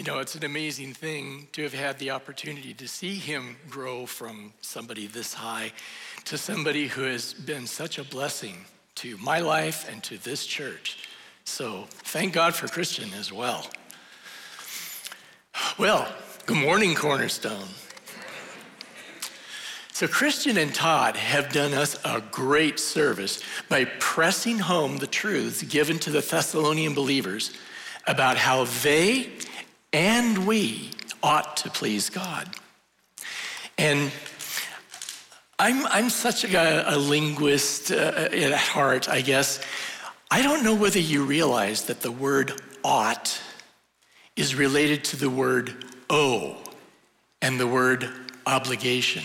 You know, it's an amazing thing to have had the opportunity to see him grow from somebody this high to somebody who has been such a blessing to my life and to this church. So thank God for Christian as well. Well, good morning, Cornerstone. So, Christian and Todd have done us a great service by pressing home the truths given to the Thessalonian believers about how they and we ought to please God. And I'm, I'm such a, a linguist uh, at heart, I guess. I don't know whether you realize that the word ought is related to the word owe and the word obligation.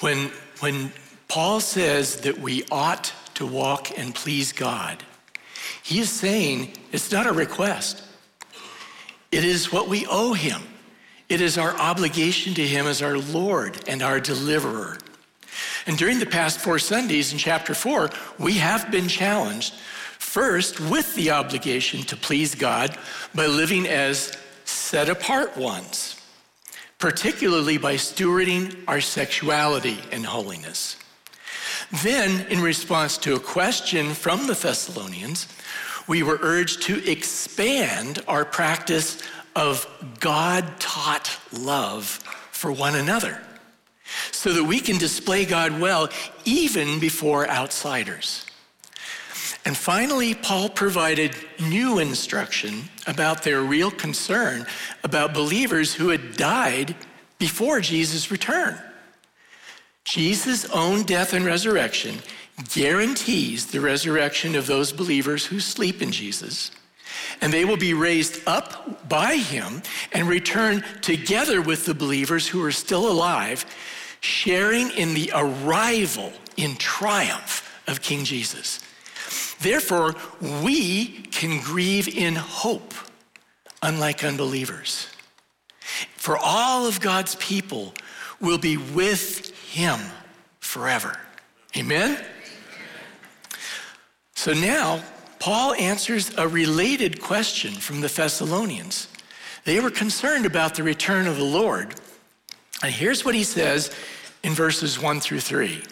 When, when Paul says that we ought to walk and please God, he is saying it's not a request. It is what we owe him. It is our obligation to him as our Lord and our deliverer. And during the past four Sundays in chapter four, we have been challenged first with the obligation to please God by living as set apart ones particularly by stewarding our sexuality and holiness. Then, in response to a question from the Thessalonians, we were urged to expand our practice of God taught love for one another so that we can display God well even before outsiders. And finally, Paul provided new instruction about their real concern about believers who had died before Jesus' return. Jesus' own death and resurrection guarantees the resurrection of those believers who sleep in Jesus. And they will be raised up by him and return together with the believers who are still alive, sharing in the arrival in triumph of King Jesus. Therefore, we can grieve in hope, unlike unbelievers. For all of God's people will be with him forever. Amen? So now, Paul answers a related question from the Thessalonians. They were concerned about the return of the Lord. And here's what he says in verses 1 through 3.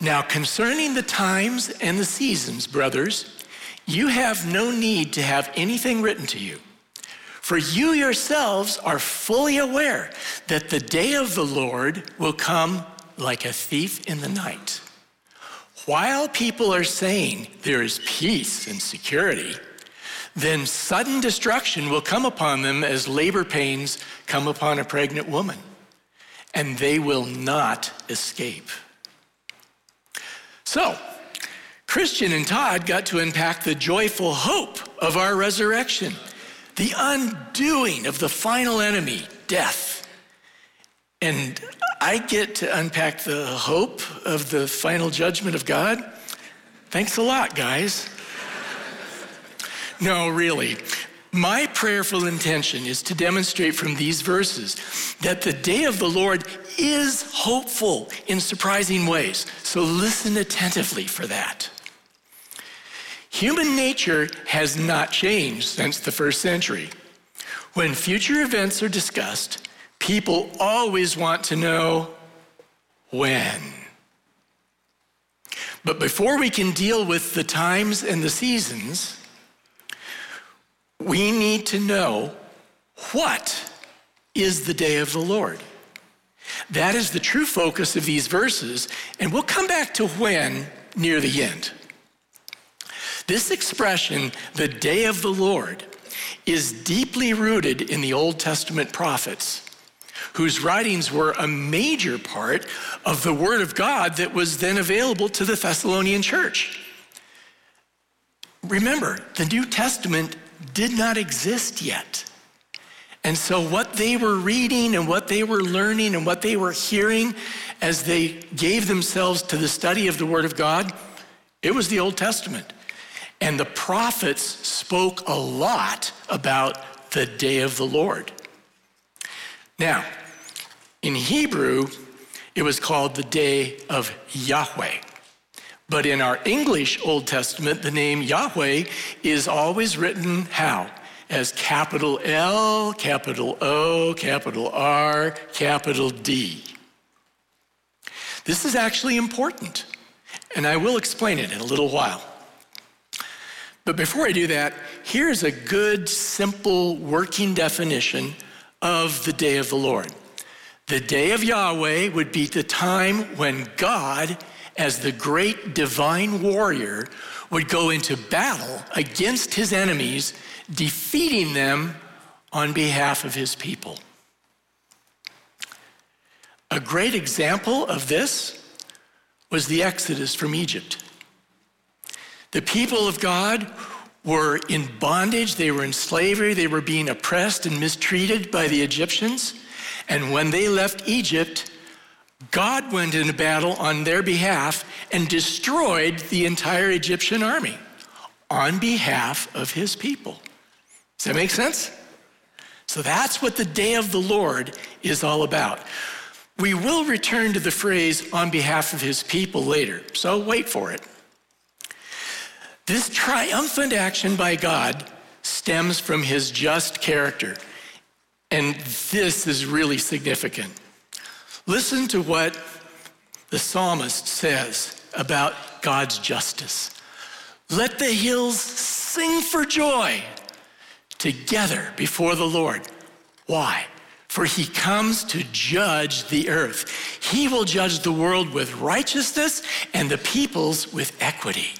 Now, concerning the times and the seasons, brothers, you have no need to have anything written to you. For you yourselves are fully aware that the day of the Lord will come like a thief in the night. While people are saying there is peace and security, then sudden destruction will come upon them as labor pains come upon a pregnant woman, and they will not escape. So, Christian and Todd got to unpack the joyful hope of our resurrection, the undoing of the final enemy, death. And I get to unpack the hope of the final judgment of God. Thanks a lot, guys. no, really. My prayerful intention is to demonstrate from these verses that the day of the Lord is hopeful in surprising ways. So listen attentively for that. Human nature has not changed since the first century. When future events are discussed, people always want to know when. But before we can deal with the times and the seasons, we need to know what is the day of the Lord. That is the true focus of these verses, and we'll come back to when near the end. This expression, the day of the Lord, is deeply rooted in the Old Testament prophets, whose writings were a major part of the Word of God that was then available to the Thessalonian church. Remember, the New Testament did not exist yet. And so, what they were reading and what they were learning and what they were hearing as they gave themselves to the study of the Word of God, it was the Old Testament. And the prophets spoke a lot about the day of the Lord. Now, in Hebrew, it was called the day of Yahweh. But in our English Old Testament, the name Yahweh is always written how? as capital L, capital O, capital R, capital D. This is actually important, and I will explain it in a little while. But before I do that, here's a good, simple working definition of the day of the Lord. The day of Yahweh would be the time when God, as the great divine warrior, would go into battle against his enemies, defeating them on behalf of his people. A great example of this was the Exodus from Egypt. The people of God were in bondage, they were in slavery, they were being oppressed and mistreated by the Egyptians. And when they left Egypt, God went into battle on their behalf and destroyed the entire Egyptian army on behalf of his people. Does that make sense? So that's what the day of the Lord is all about. We will return to the phrase on behalf of his people later, so wait for it. This triumphant action by God stems from his just character. And this is really significant. Listen to what the psalmist says about God's justice. Let the hills sing for joy together before the Lord. Why? For he comes to judge the earth. He will judge the world with righteousness and the peoples with equity.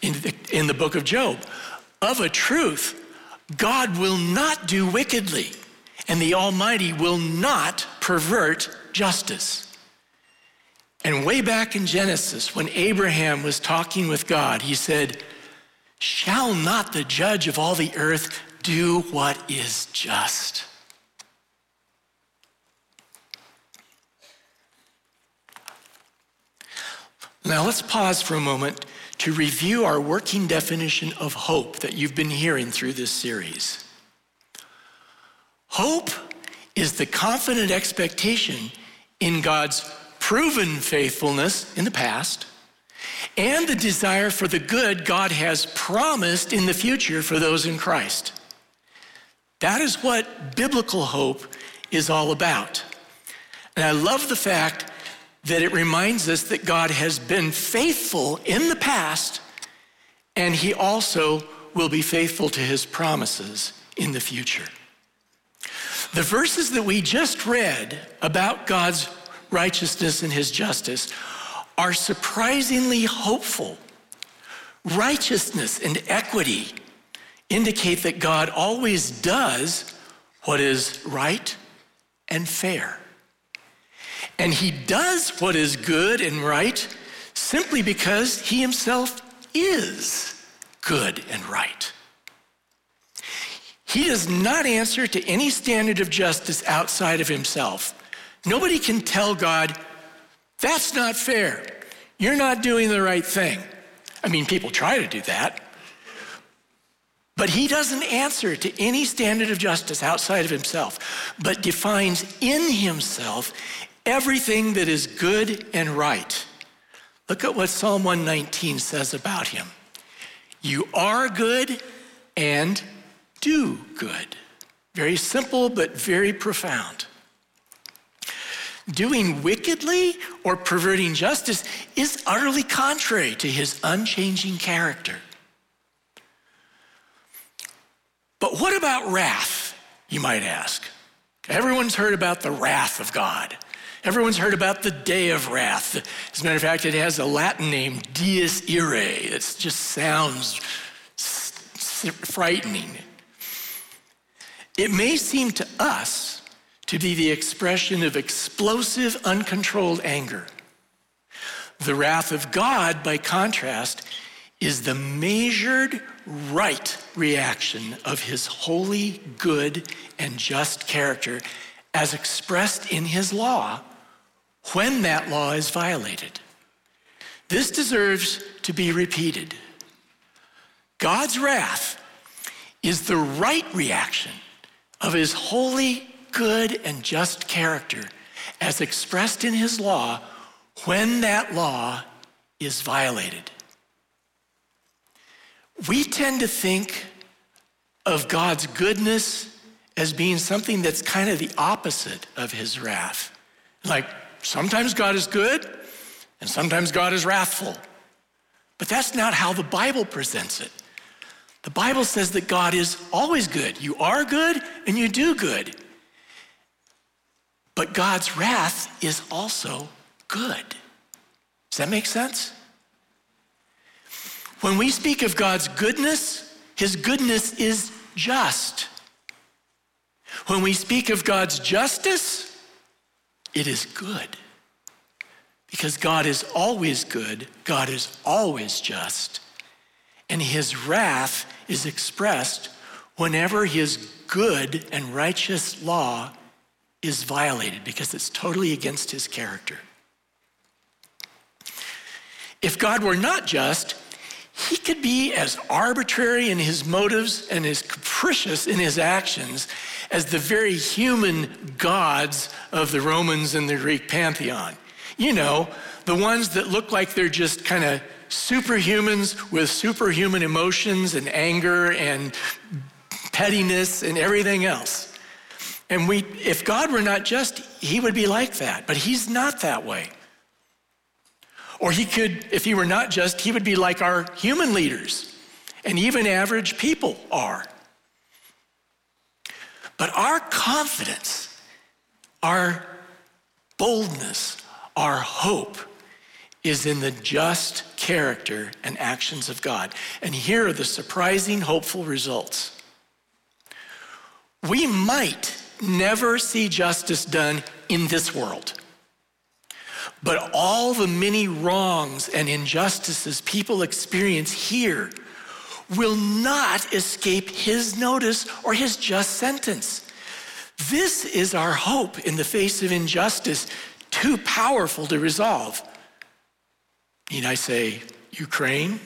In the, in the book of Job, of a truth, God will not do wickedly, and the Almighty will not pervert justice. And way back in Genesis, when Abraham was talking with God, he said, Shall not the judge of all the earth do what is just? Now let's pause for a moment to review our working definition of hope that you've been hearing through this series. Hope is the confident expectation in God's proven faithfulness in the past and the desire for the good God has promised in the future for those in Christ. That is what biblical hope is all about. And I love the fact that it reminds us that God has been faithful in the past, and he also will be faithful to his promises in the future. The verses that we just read about God's righteousness and his justice are surprisingly hopeful. Righteousness and equity indicate that God always does what is right and fair. And he does what is good and right simply because he himself is good and right. He does not answer to any standard of justice outside of himself. Nobody can tell God, that's not fair. You're not doing the right thing. I mean, people try to do that. But he doesn't answer to any standard of justice outside of himself, but defines in himself everything that is good and right. Look at what Psalm 119 says about him. You are good and do good. Very simple, but very profound. Doing wickedly or perverting justice is utterly contrary to his unchanging character. But what about wrath, you might ask? Everyone's heard about the wrath of God. Everyone's heard about the day of wrath. As a matter of fact, it has a Latin name, Dies Irae. It just sounds frightening. It may seem to us to be the expression of explosive, uncontrolled anger. The wrath of God, by contrast, is the measured, right reaction of his holy, good, and just character as expressed in his law when that law is violated. This deserves to be repeated. God's wrath is the right reaction of his holy, good, and just character as expressed in his law when that law is violated. We tend to think of God's goodness as being something that's kind of the opposite of his wrath. Like sometimes God is good and sometimes God is wrathful. But that's not how the Bible presents it. The Bible says that God is always good. You are good and you do good. But God's wrath is also good. Does that make sense? When we speak of God's goodness, his goodness is just. When we speak of God's justice, it is good. Because God is always good, God is always just, and his wrath is expressed whenever his good and righteous law is violated because it's totally against his character. If God were not just, he could be as arbitrary in his motives and as capricious in his actions as the very human gods of the Romans and the Greek pantheon. You know, the ones that look like they're just kind of superhumans with superhuman emotions and anger and pettiness and everything else. And we, if God were not just, he would be like that, but he's not that way. Or he could, if he were not just, he would be like our human leaders and even average people are. But our confidence, our boldness, our hope is in the just character and actions of God. And here are the surprising, hopeful results. We might never see justice done in this world. But all the many wrongs and injustices people experience here will not escape his notice or his just sentence. This is our hope in the face of injustice, too powerful to resolve. Need I say, Ukraine?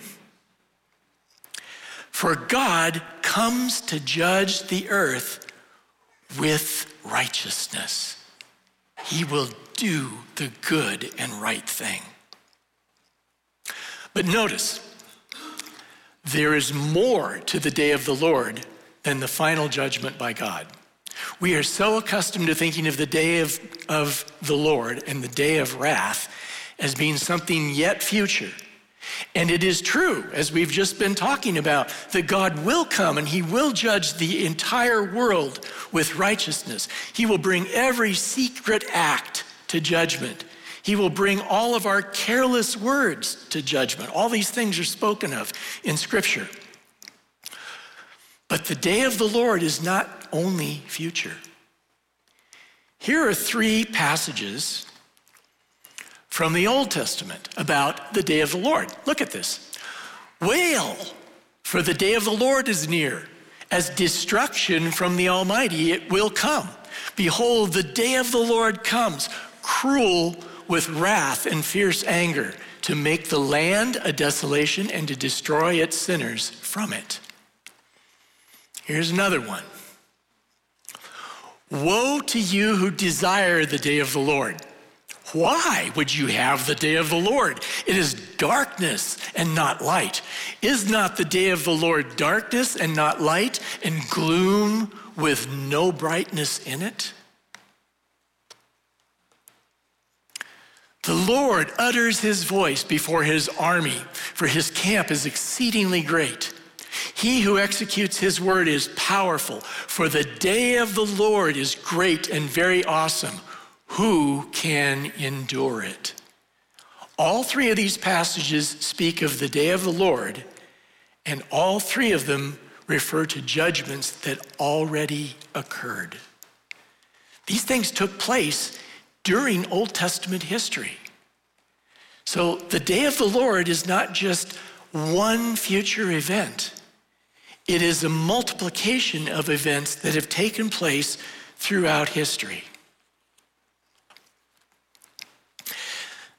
For God comes to judge the earth with righteousness. He will do the good and right thing. But notice, there is more to the day of the Lord than the final judgment by God. We are so accustomed to thinking of the day of, of the Lord and the day of wrath as being something yet future. And it is true, as we've just been talking about, that God will come and He will judge the entire world with righteousness. He will bring every secret act to judgment. He will bring all of our careless words to judgment. All these things are spoken of in Scripture. But the day of the Lord is not only future. Here are three passages from the Old Testament about the day of the Lord. Look at this. Wail, for the day of the Lord is near. As destruction from the Almighty, it will come. Behold, the day of the Lord comes cruel with wrath and fierce anger, to make the land a desolation and to destroy its sinners from it. Here's another one Woe to you who desire the day of the Lord. Why would you have the day of the Lord? It is darkness and not light. Is not the day of the Lord darkness and not light, and gloom with no brightness in it? The Lord utters his voice before his army, for his camp is exceedingly great. He who executes his word is powerful, for the day of the Lord is great and very awesome. Who can endure it? All three of these passages speak of the day of the Lord, and all three of them refer to judgments that already occurred. These things took place during Old Testament history. So the day of the Lord is not just one future event, it is a multiplication of events that have taken place throughout history.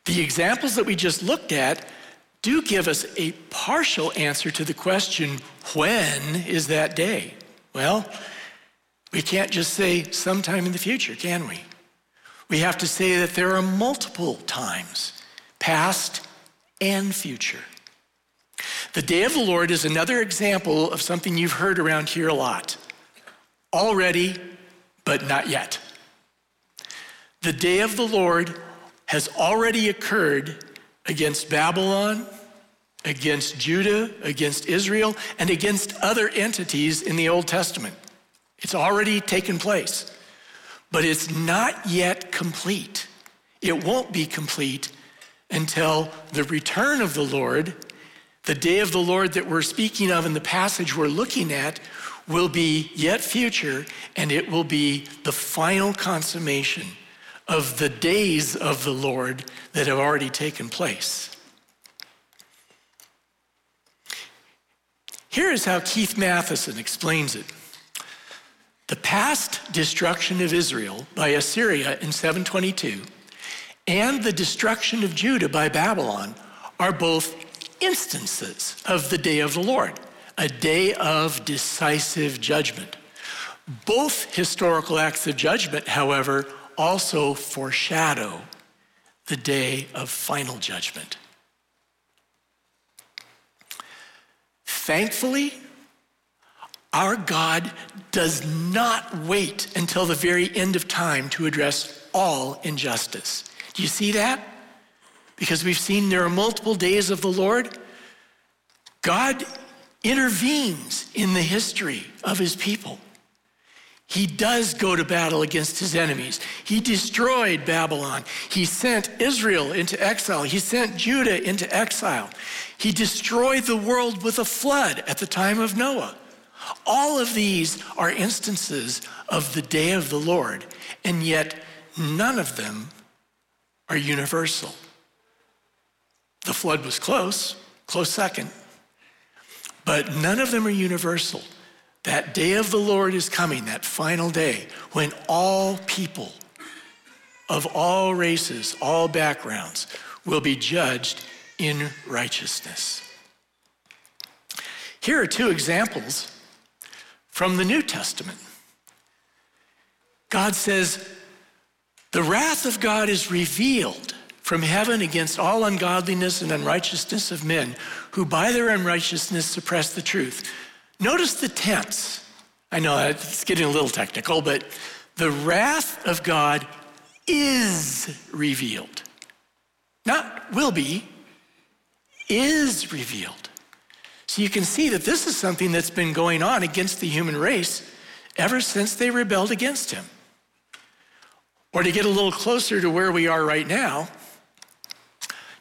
The examples that we just looked at do give us a partial answer to the question when is that day? Well, we can't just say sometime in the future, can we? We have to say that there are multiple times, past and future. The day of the Lord is another example of something you've heard around here a lot. Already, but not yet. The day of the Lord has already occurred against Babylon, against Judah, against Israel, and against other entities in the Old Testament. It's already taken place, but it's not yet complete. It won't be complete until the return of the Lord, the day of the Lord that we're speaking of in the passage we're looking at, will be yet future, and it will be the final consummation of the days of the Lord that have already taken place. Here is how Keith Mathison explains it. The past destruction of Israel by Assyria in 722 and the destruction of Judah by Babylon are both instances of the day of the Lord, a day of decisive judgment. Both historical acts of judgment, however, also foreshadow the day of final judgment. Thankfully, our God does not wait until the very end of time to address all injustice. Do you see that? Because we've seen there are multiple days of the Lord. God intervenes in the history of his people. He does go to battle against his enemies. He destroyed Babylon. He sent Israel into exile. He sent Judah into exile. He destroyed the world with a flood at the time of Noah. All of these are instances of the day of the Lord, and yet none of them are universal. The flood was close, close second, but none of them are universal. That day of the Lord is coming, that final day, when all people of all races, all backgrounds, will be judged in righteousness. Here are two examples from the New Testament. God says, The wrath of God is revealed from heaven against all ungodliness and unrighteousness of men who by their unrighteousness suppress the truth. Notice the tense. I know it's getting a little technical, but the wrath of God is revealed. Not will be, is revealed. So you can see that this is something that's been going on against the human race ever since they rebelled against him. Or to get a little closer to where we are right now,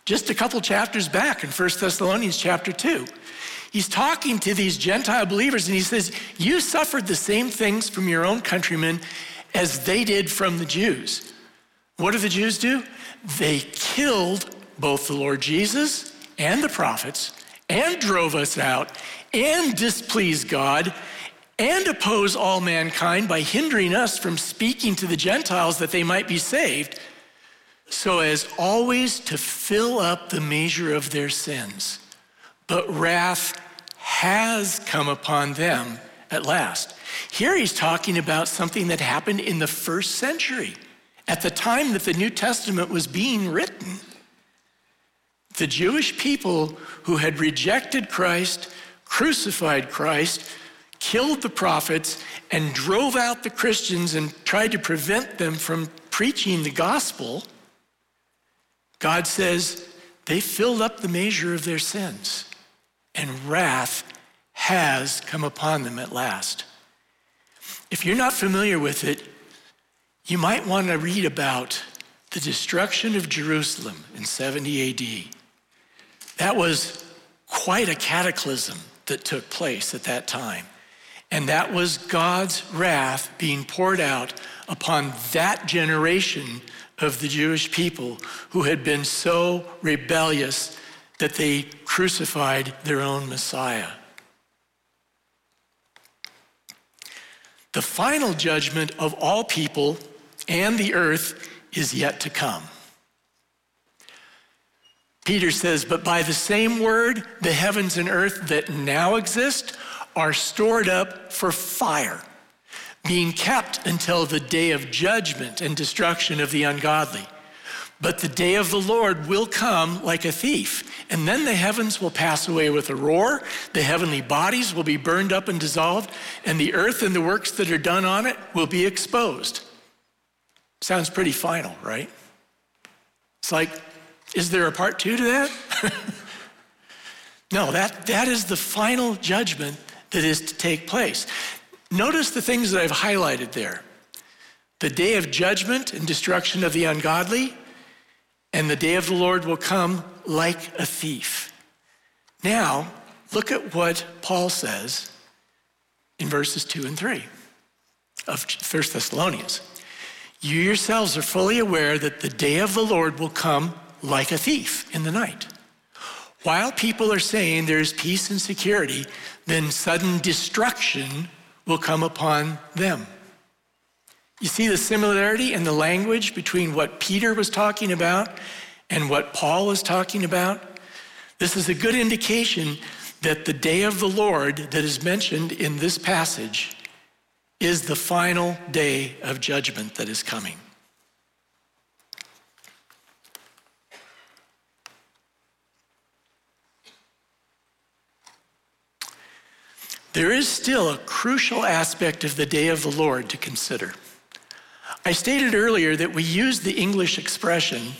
just a couple chapters back in 1 Thessalonians chapter 2, he's talking to these Gentile believers and he says, You suffered the same things from your own countrymen as they did from the Jews. What did the Jews do? They killed both the Lord Jesus and the prophets and drove us out and displeased God and oppose all mankind by hindering us from speaking to the Gentiles that they might be saved, so as always to fill up the measure of their sins. But wrath has come upon them at last. Here he's talking about something that happened in the first century, at the time that the New Testament was being written. The Jewish people who had rejected Christ, crucified Christ, killed the prophets, and drove out the Christians and tried to prevent them from preaching the gospel, God says they filled up the measure of their sins, and wrath has come upon them at last. If you're not familiar with it, you might want to read about the destruction of Jerusalem in 70 AD. That was quite a cataclysm that took place at that time. And that was God's wrath being poured out upon that generation of the Jewish people who had been so rebellious that they crucified their own Messiah. The final judgment of all people and the earth is yet to come. Peter says, But by the same word, the heavens and earth that now exist are stored up for fire, being kept until the day of judgment and destruction of the ungodly. But the day of the Lord will come like a thief, and then the heavens will pass away with a roar, the heavenly bodies will be burned up and dissolved, and the earth and the works that are done on it will be exposed. Sounds pretty final, right? It's like, is there a part two to that? no, that, that is the final judgment that is to take place. Notice the things that I've highlighted there the day of judgment and destruction of the ungodly, and the day of the Lord will come like a thief. Now, look at what Paul says in verses 2 and 3 of 1 Thessalonians. You yourselves are fully aware that the day of the Lord will come like a thief in the night. While people are saying there's peace and security, then sudden destruction will come upon them. You see the similarity in the language between what Peter was talking about and what Paul was talking about? This is a good indication that the day of the Lord that is mentioned in this passage is the final day of judgment that is coming. There is still a crucial aspect of the day of the Lord to consider. I stated earlier that we use the English expression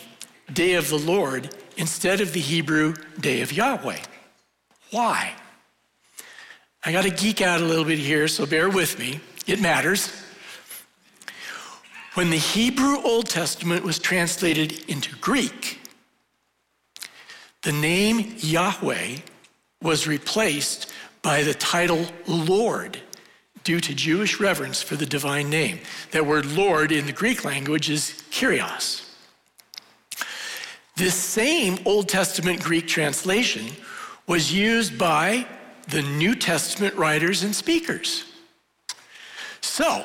day of the Lord instead of the Hebrew day of Yahweh. Why? I got to geek out a little bit here, so bear with me. It matters. When the Hebrew Old Testament was translated into Greek, the name Yahweh was replaced by the title Lord due to Jewish reverence for the divine name. That word Lord in the Greek language is Kyrios. This same Old Testament Greek translation was used by the New Testament writers and speakers. So,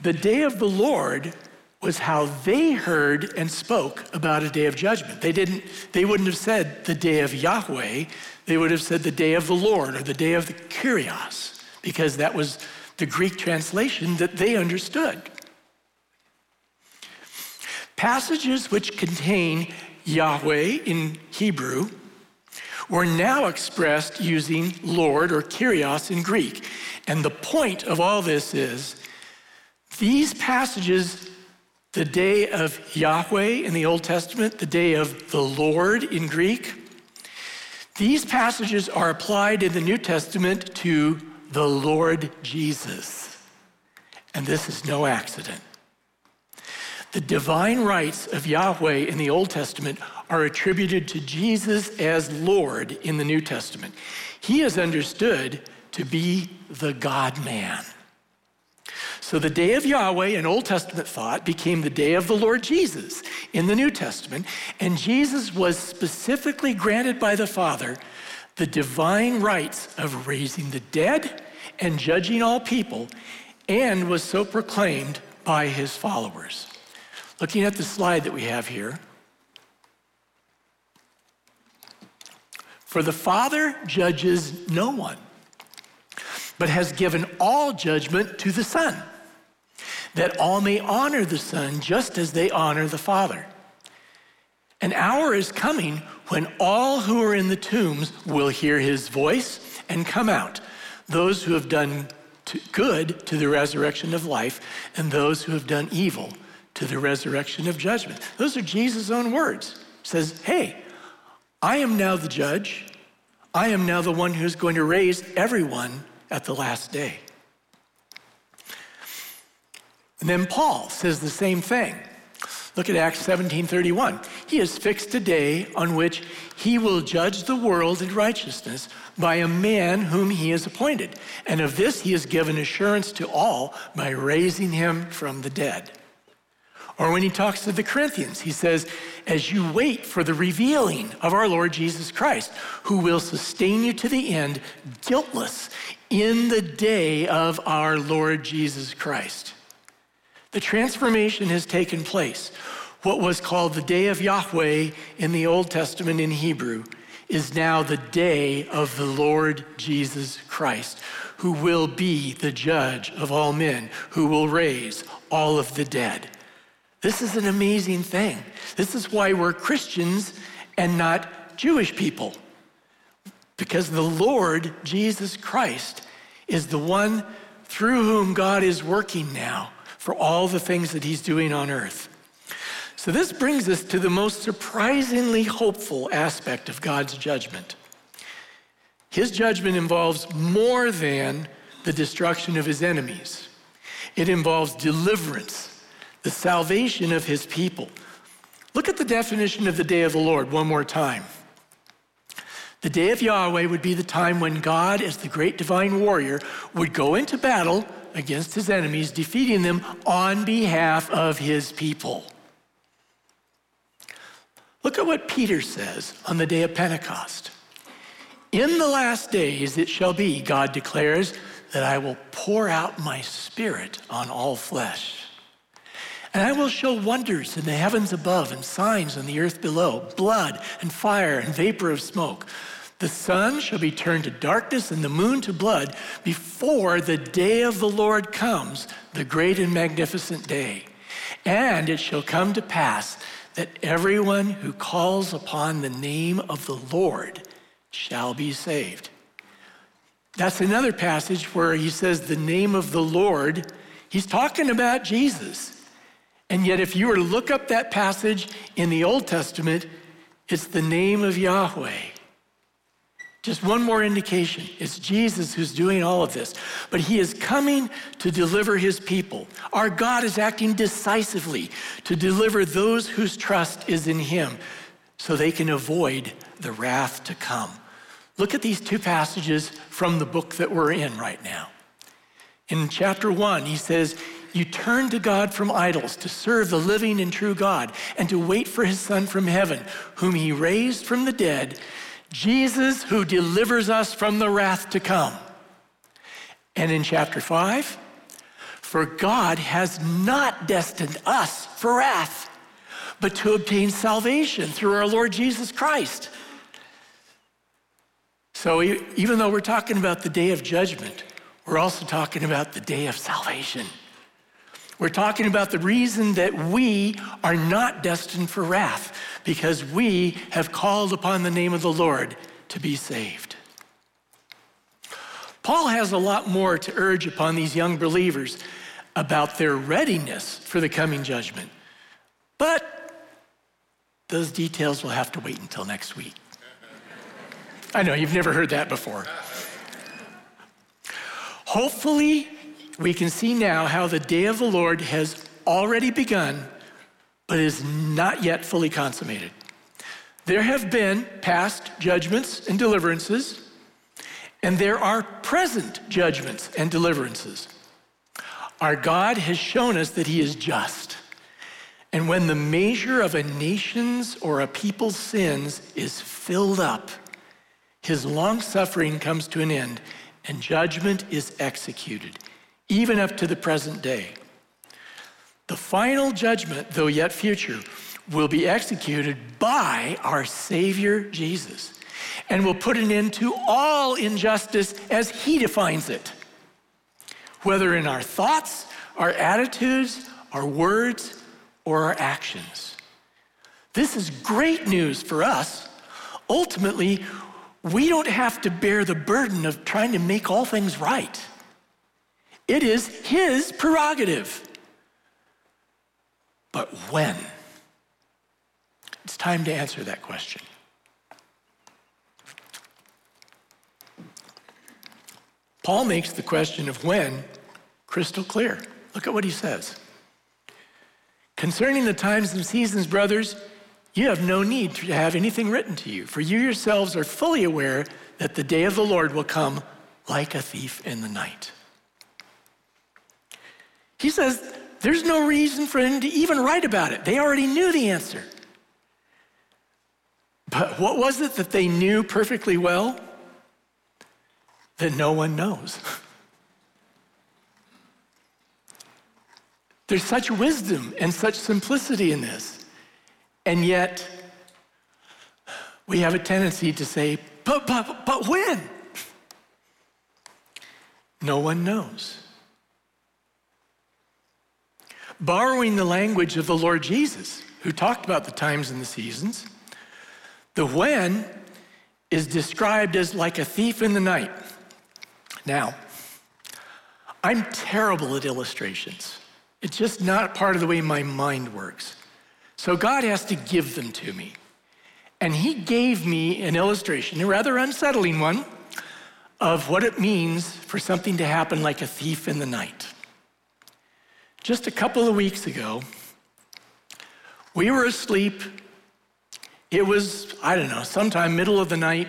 the day of the Lord was how they heard and spoke about a day of judgment. They didn't they wouldn't have said the day of Yahweh, they would have said the day of the Lord or the day of the Kyrios because that was the Greek translation that they understood. Passages which contain Yahweh in Hebrew were now expressed using Lord or Kyrios in Greek. And the point of all this is these passages, the day of Yahweh in the Old Testament, the day of the Lord in Greek, these passages are applied in the New Testament to the Lord Jesus. And this is no accident. The divine rights of Yahweh in the Old Testament are attributed to Jesus as Lord in the New Testament. He is understood to be the God man. So the day of Yahweh in Old Testament thought became the day of the Lord Jesus in the New Testament, and Jesus was specifically granted by the Father the divine rights of raising the dead and judging all people, and was so proclaimed by his followers. Looking at the slide that we have here, for the Father judges no one, but has given all judgment to the Son, that all may honor the Son just as they honor the Father. An hour is coming when all who are in the tombs will hear his voice and come out those who have done to good to the resurrection of life, and those who have done evil to the resurrection of judgment. Those are Jesus' own words. He says, Hey, I am now the judge. I am now the one who's going to raise everyone at the last day. And then Paul says the same thing. Look at Acts 17:31. He has fixed a day on which he will judge the world in righteousness by a man whom he has appointed. And of this he has given assurance to all by raising him from the dead. Or when he talks to the Corinthians, he says, As you wait for the revealing of our Lord Jesus Christ, who will sustain you to the end, guiltless, in the day of our Lord Jesus Christ. The transformation has taken place. What was called the day of Yahweh in the Old Testament in Hebrew is now the day of the Lord Jesus Christ, who will be the judge of all men, who will raise all of the dead. This is an amazing thing. This is why we're Christians and not Jewish people. Because the Lord Jesus Christ is the one through whom God is working now for all the things that he's doing on earth. So, this brings us to the most surprisingly hopeful aspect of God's judgment. His judgment involves more than the destruction of his enemies, it involves deliverance the salvation of his people. Look at the definition of the day of the Lord one more time. The day of Yahweh would be the time when God, as the great divine warrior, would go into battle against his enemies, defeating them on behalf of his people. Look at what Peter says on the day of Pentecost. In the last days it shall be, God declares, that I will pour out my spirit on all flesh. And I will show wonders in the heavens above and signs on the earth below blood and fire and vapor of smoke. The sun shall be turned to darkness and the moon to blood before the day of the Lord comes, the great and magnificent day. And it shall come to pass that everyone who calls upon the name of the Lord shall be saved. That's another passage where he says the name of the Lord. He's talking about Jesus. And yet, if you were to look up that passage in the Old Testament, it's the name of Yahweh. Just one more indication. It's Jesus who's doing all of this. But he is coming to deliver his people. Our God is acting decisively to deliver those whose trust is in him so they can avoid the wrath to come. Look at these two passages from the book that we're in right now. In chapter one, he says, you turn to God from idols to serve the living and true God and to wait for his Son from heaven, whom he raised from the dead, Jesus, who delivers us from the wrath to come. And in chapter 5, for God has not destined us for wrath, but to obtain salvation through our Lord Jesus Christ. So even though we're talking about the day of judgment, we're also talking about the day of salvation. We're talking about the reason that we are not destined for wrath, because we have called upon the name of the Lord to be saved. Paul has a lot more to urge upon these young believers about their readiness for the coming judgment. But those details will have to wait until next week. I know you've never heard that before. Hopefully, we can see now how the day of the Lord has already begun, but is not yet fully consummated. There have been past judgments and deliverances, and there are present judgments and deliverances. Our God has shown us that He is just. And when the measure of a nation's or a people's sins is filled up, His long suffering comes to an end and judgment is executed even up to the present day. The final judgment, though yet future, will be executed by our Savior Jesus and will put an end to all injustice as He defines it, whether in our thoughts, our attitudes, our words, or our actions. This is great news for us. Ultimately, we don't have to bear the burden of trying to make all things right. It is his prerogative. But when? It's time to answer that question. Paul makes the question of when crystal clear. Look at what he says. Concerning the times and seasons, brothers, you have no need to have anything written to you, for you yourselves are fully aware that the day of the Lord will come like a thief in the night. He says there's no reason for him to even write about it. They already knew the answer. But what was it that they knew perfectly well? That no one knows. There's such wisdom and such simplicity in this. And yet, we have a tendency to say, but, but, but when? No one knows. Borrowing the language of the Lord Jesus, who talked about the times and the seasons, the when is described as like a thief in the night. Now, I'm terrible at illustrations. It's just not part of the way my mind works. So God has to give them to me. And He gave me an illustration, a rather unsettling one, of what it means for something to happen like a thief in the night. Just a couple of weeks ago, we were asleep. It was, I don't know, sometime middle of the night,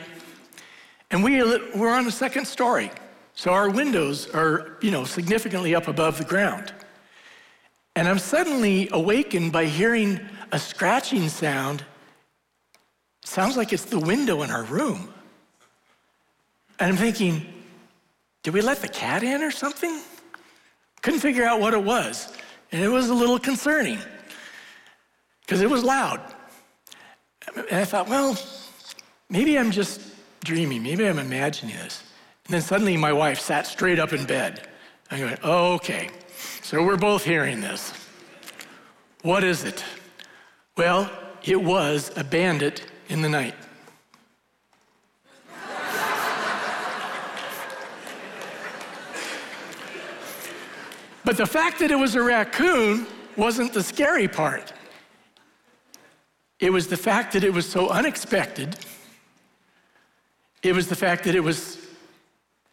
and we were on the second story. So our windows are, you know, significantly up above the ground. And I'm suddenly awakened by hearing a scratching sound. sounds like it's the window in our room. And I'm thinking, did we let the cat in or something? Couldn't figure out what it was. And it was a little concerning because it was loud. And I thought, well, maybe I'm just dreaming. Maybe I'm imagining this. And then suddenly my wife sat straight up in bed. I went, oh, okay. So we're both hearing this. What is it? Well, it was a bandit in the night. But the fact that it was a raccoon wasn't the scary part. It was the fact that it was so unexpected. It was the fact that it was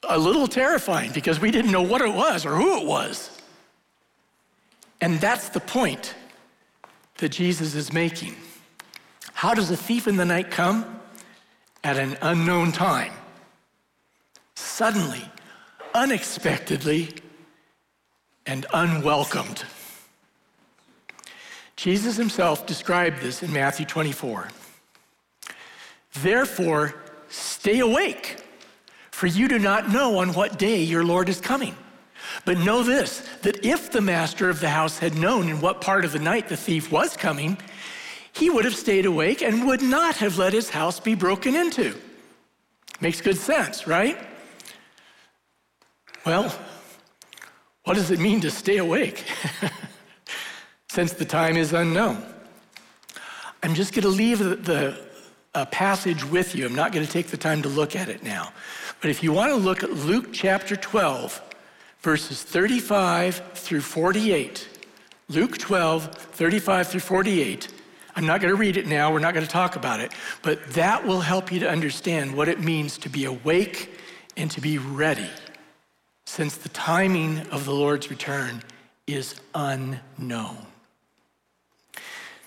a little terrifying because we didn't know what it was or who it was. And that's the point that Jesus is making. How does a thief in the night come? At an unknown time. Suddenly, unexpectedly, and unwelcomed. Jesus himself described this in Matthew 24. Therefore, stay awake for you do not know on what day your Lord is coming. But know this that if the master of the house had known in what part of the night the thief was coming, he would have stayed awake and would not have let his house be broken into. Makes good sense, right? Well, what does it mean to stay awake? Since the time is unknown. I'm just going to leave the, the uh, passage with you. I'm not going to take the time to look at it now. But if you want to look at Luke chapter 12, verses 35 through 48, Luke 12, 35 through 48, I'm not going to read it now, we're not going to talk about it, but that will help you to understand what it means to be awake and to be ready, since the timing of the Lord's return is unknown.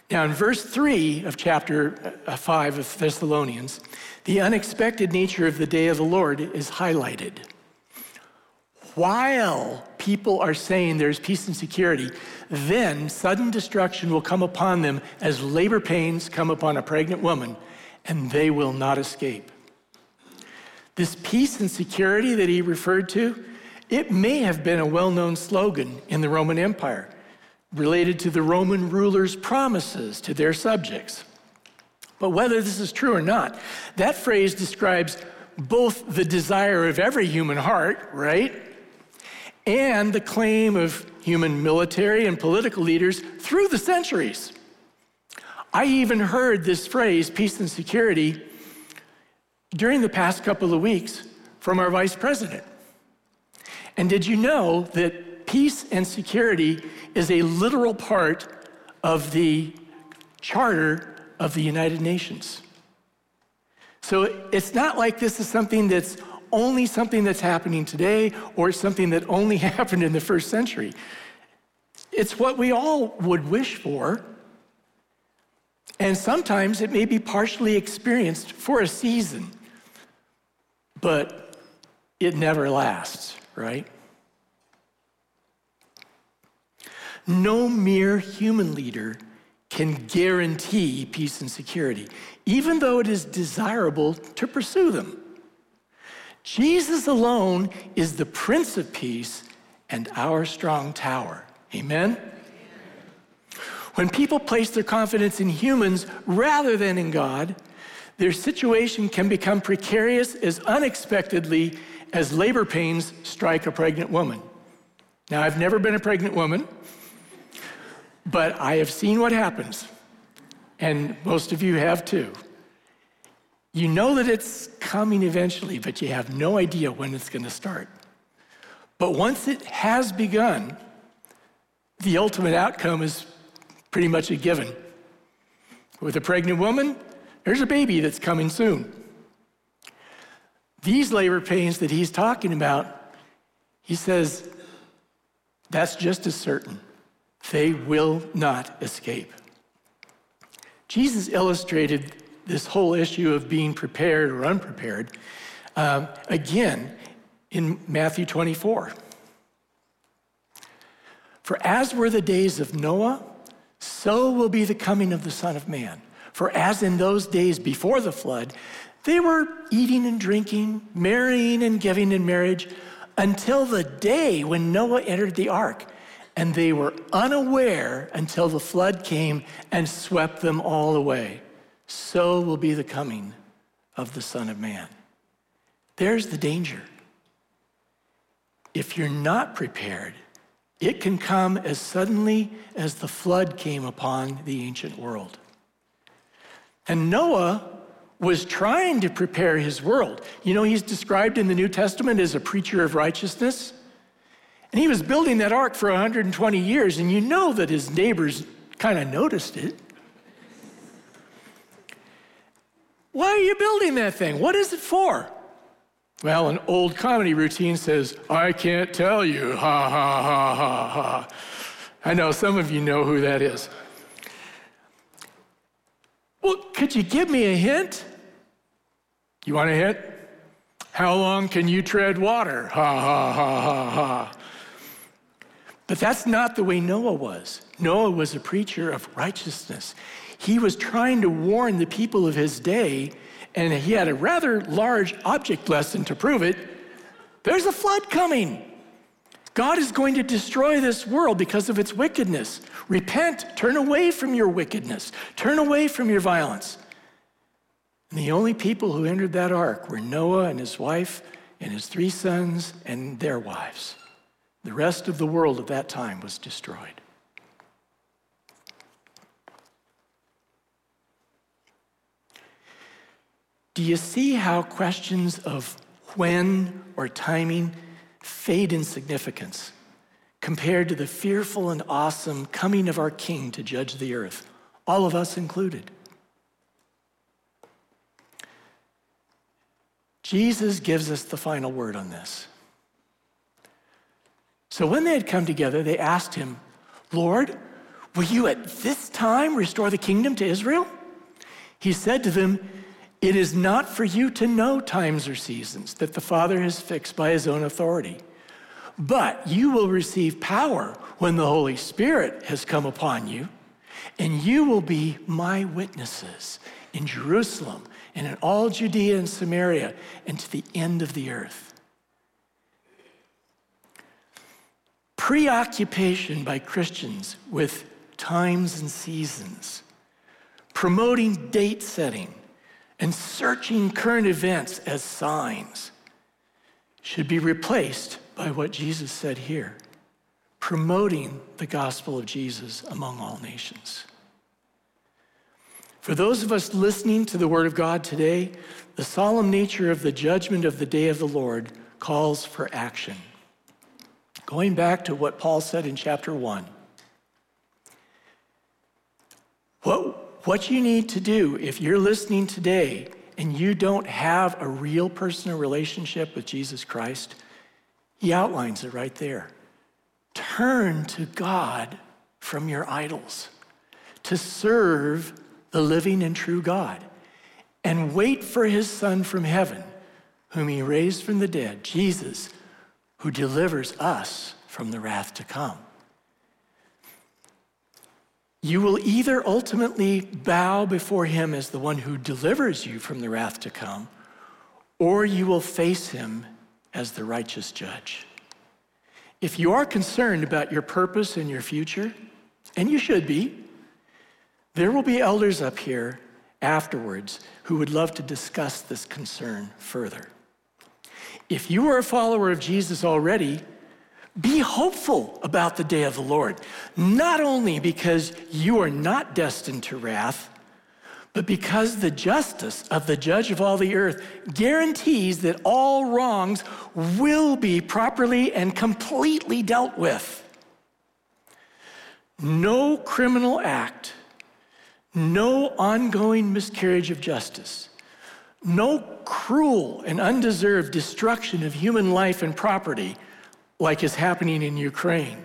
Now, in verse 3 of chapter uh, 5 of Thessalonians, the unexpected nature of the day of the Lord is highlighted. While people are saying there's peace and security, then sudden destruction will come upon them as labor pains come upon a pregnant woman, and they will not escape. This peace and security that he referred to, it may have been a well known slogan in the Roman Empire related to the Roman rulers' promises to their subjects. But whether this is true or not, that phrase describes both the desire of every human heart, right? And the claim of human military and political leaders through the centuries. I even heard this phrase, peace and security, during the past couple of weeks from our vice president. And did you know that peace and security is a literal part of the charter of the United Nations. So it's not like this is something that's only something that's happening today or something that only happened in the first century. It's what we all would wish for. And sometimes it may be partially experienced for a season, but it never lasts, right? No mere human leader can guarantee peace and security, even though it is desirable to pursue them. Jesus alone is the Prince of Peace and our strong tower. Amen? When people place their confidence in humans rather than in God, their situation can become precarious as unexpectedly as labor pains strike a pregnant woman. Now, I've never been a pregnant woman, But I have seen what happens, and most of you have too. You know that it's coming eventually, but you have no idea when it's going to start. But once it has begun, the ultimate outcome is pretty much a given. With a pregnant woman, there's a baby that's coming soon. These labor pains that he's talking about, he says, that's just as certain. They will not escape. Jesus illustrated this whole issue of being prepared or unprepared um, again in Matthew 24. For as were the days of Noah, so will be the coming of the Son of Man. For as in those days before the flood, they were eating and drinking, marrying and giving in marriage until the day when Noah entered the ark. And they were unaware until the flood came and swept them all away. So will be the coming of the Son of Man. There's the danger. If you're not prepared, it can come as suddenly as the flood came upon the ancient world. And Noah was trying to prepare his world. You know, he's described in the New Testament as a preacher of righteousness. And he was building that ark for 120 years, and you know that his neighbors kind of noticed it. Why are you building that thing? What is it for? Well, an old comedy routine says, I can't tell you, ha ha ha ha ha. I know some of you know who that is. Well, could you give me a hint? You want a hint? How long can you tread water? Ha ha ha ha ha. But that's not the way Noah was. Noah was a preacher of righteousness. He was trying to warn the people of his day, and he had a rather large object lesson to prove it. There's a flood coming. God is going to destroy this world because of its wickedness. Repent, turn away from your wickedness, turn away from your violence. And the only people who entered that ark were Noah and his wife and his three sons and their wives. The rest of the world at that time was destroyed. Do you see how questions of when or timing fade in significance compared to the fearful and awesome coming of our King to judge the earth, all of us included? Jesus gives us the final word on this. So when they had come together, they asked him, Lord, will you at this time restore the kingdom to Israel? He said to them, It is not for you to know times or seasons that the Father has fixed by his own authority. But you will receive power when the Holy Spirit has come upon you, and you will be my witnesses in Jerusalem and in all Judea and Samaria and to the end of the earth. Preoccupation by Christians with times and seasons, promoting date setting, and searching current events as signs should be replaced by what Jesus said here promoting the gospel of Jesus among all nations. For those of us listening to the Word of God today, the solemn nature of the judgment of the day of the Lord calls for action. Going back to what Paul said in chapter 1, what, what you need to do if you're listening today and you don't have a real personal relationship with Jesus Christ, he outlines it right there. Turn to God from your idols to serve the living and true God, and wait for his Son from heaven, whom he raised from the dead, Jesus, who delivers us from the wrath to come. You will either ultimately bow before him as the one who delivers you from the wrath to come, or you will face him as the righteous judge. If you are concerned about your purpose and your future, and you should be, there will be elders up here afterwards who would love to discuss this concern further. If you are a follower of Jesus already, Be hopeful about the day of the Lord, not only because you are not destined to wrath, but because the justice of the judge of all the earth guarantees that all wrongs will be properly and completely dealt with. No criminal act, no ongoing miscarriage of justice, no cruel and undeserved destruction of human life and property like is happening in Ukraine.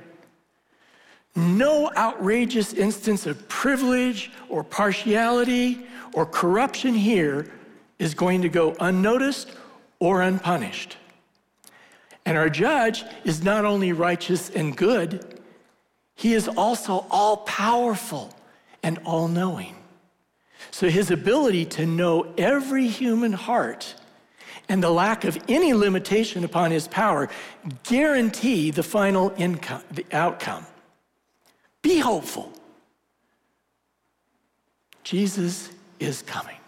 No outrageous instance of privilege or partiality or corruption here is going to go unnoticed or unpunished. And our judge is not only righteous and good, he is also all powerful and all knowing. So his ability to know every human heart and the lack of any limitation upon his power guarantee the final income, the outcome. Be hopeful. Jesus is coming.